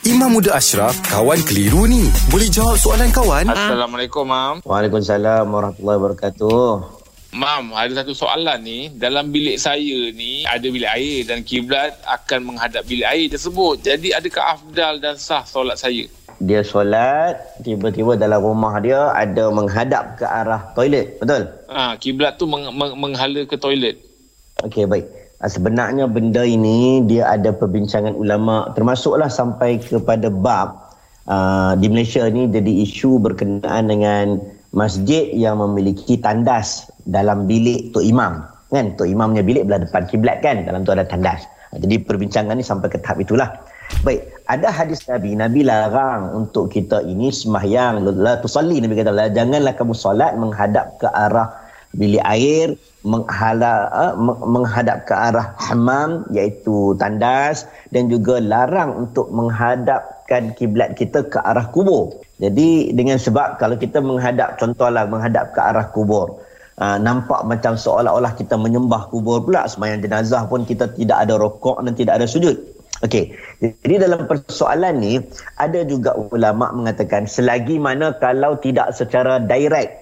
Imam Muda Ashraf, kawan keliru ni. Boleh jawab soalan kawan? Assalamualaikum, Mam. Waalaikumsalam warahmatullahi wabarakatuh. Mam, ada satu soalan ni. Dalam bilik saya ni, ada bilik air dan kiblat akan menghadap bilik air tersebut. Jadi, adakah afdal dan sah solat saya? Dia solat, tiba-tiba dalam rumah dia ada menghadap ke arah toilet. Betul? Ha, kiblat tu meng- meng- menghala ke toilet. Okey, baik. Ah, Sebenarnya benda ini dia ada perbincangan ulama termasuklah sampai kepada bab uh, di Malaysia ni jadi isu berkenaan dengan masjid yang memiliki tandas dalam bilik Tok Imam. Kan? Tok Imamnya bilik belah depan kiblat kan? Dalam tu ada tandas. Ah, Jadi perbincangan ni sampai ke tahap itulah. Baik, ada hadis Nabi, Nabi larang untuk kita ini sembahyang, la tusalli Nabi kata, "La- janganlah kamu solat menghadap ke arah bilik air menghala, uh, menghadap ke arah hammam iaitu tandas dan juga larang untuk menghadapkan kiblat kita ke arah kubur. Jadi dengan sebab kalau kita menghadap contohlah menghadap ke arah kubur uh, nampak macam seolah-olah kita menyembah kubur pula sembahyang jenazah pun kita tidak ada rokok dan tidak ada sujud. Okey. Jadi dalam persoalan ni ada juga ulama mengatakan selagi mana kalau tidak secara direct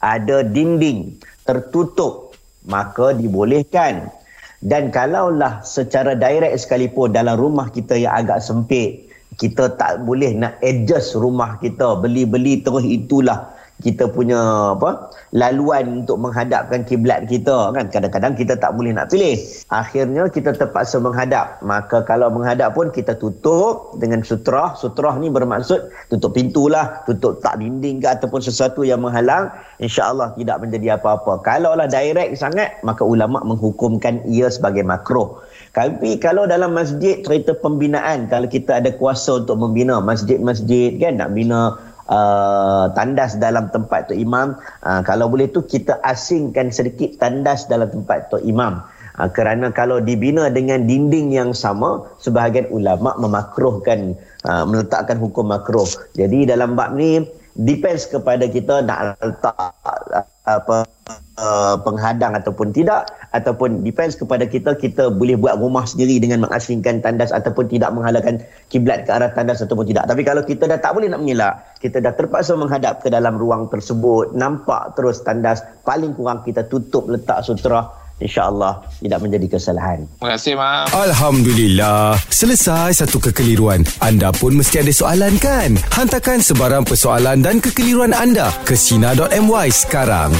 ada dinding tertutup maka dibolehkan. Dan kalaulah secara direct sekalipun dalam rumah kita yang agak sempit kita tak boleh nak adjust rumah kita beli-beli terus itulah kita punya apa laluan untuk menghadapkan kiblat kita kan? Kadang-kadang kita tak boleh nak pilih. Akhirnya kita terpaksa menghadap. Maka kalau menghadap pun kita tutup dengan sutrah. Sutrah ni bermaksud tutup pintu lah tutup tak dinding ke ataupun sesuatu yang menghalang insyaallah tidak menjadi apa-apa. Kalaulah direct sangat maka ulama menghukumkan ia sebagai makruh. Tapi kalau dalam masjid cerita pembinaan kalau kita ada kuasa untuk membina masjid-masjid kan? Nak bina uh, tandas dalam tempat tu imam. Uh, kalau boleh tu kita asingkan sedikit tandas dalam tempat tu imam. Uh, kerana kalau dibina dengan dinding yang sama sebahagian ulama memakruhkan uh, meletakkan hukum makruh. Jadi dalam bab ni depends kepada kita nak letak uh, apa uh, penghadang ataupun tidak ataupun depends kepada kita kita boleh buat rumah sendiri dengan mengasingkan tandas ataupun tidak menghalalkan kiblat ke arah tandas ataupun tidak tapi kalau kita dah tak boleh nak mengelak kita dah terpaksa menghadap ke dalam ruang tersebut nampak terus tandas paling kurang kita tutup letak sutra insyaallah tidak menjadi kesalahan Terima kasih, Mam. Alhamdulillah. Selesai satu kekeliruan. Anda pun mesti ada soalan kan? Hantarkan sebarang persoalan dan kekeliruan anda ke Sina.my sekarang.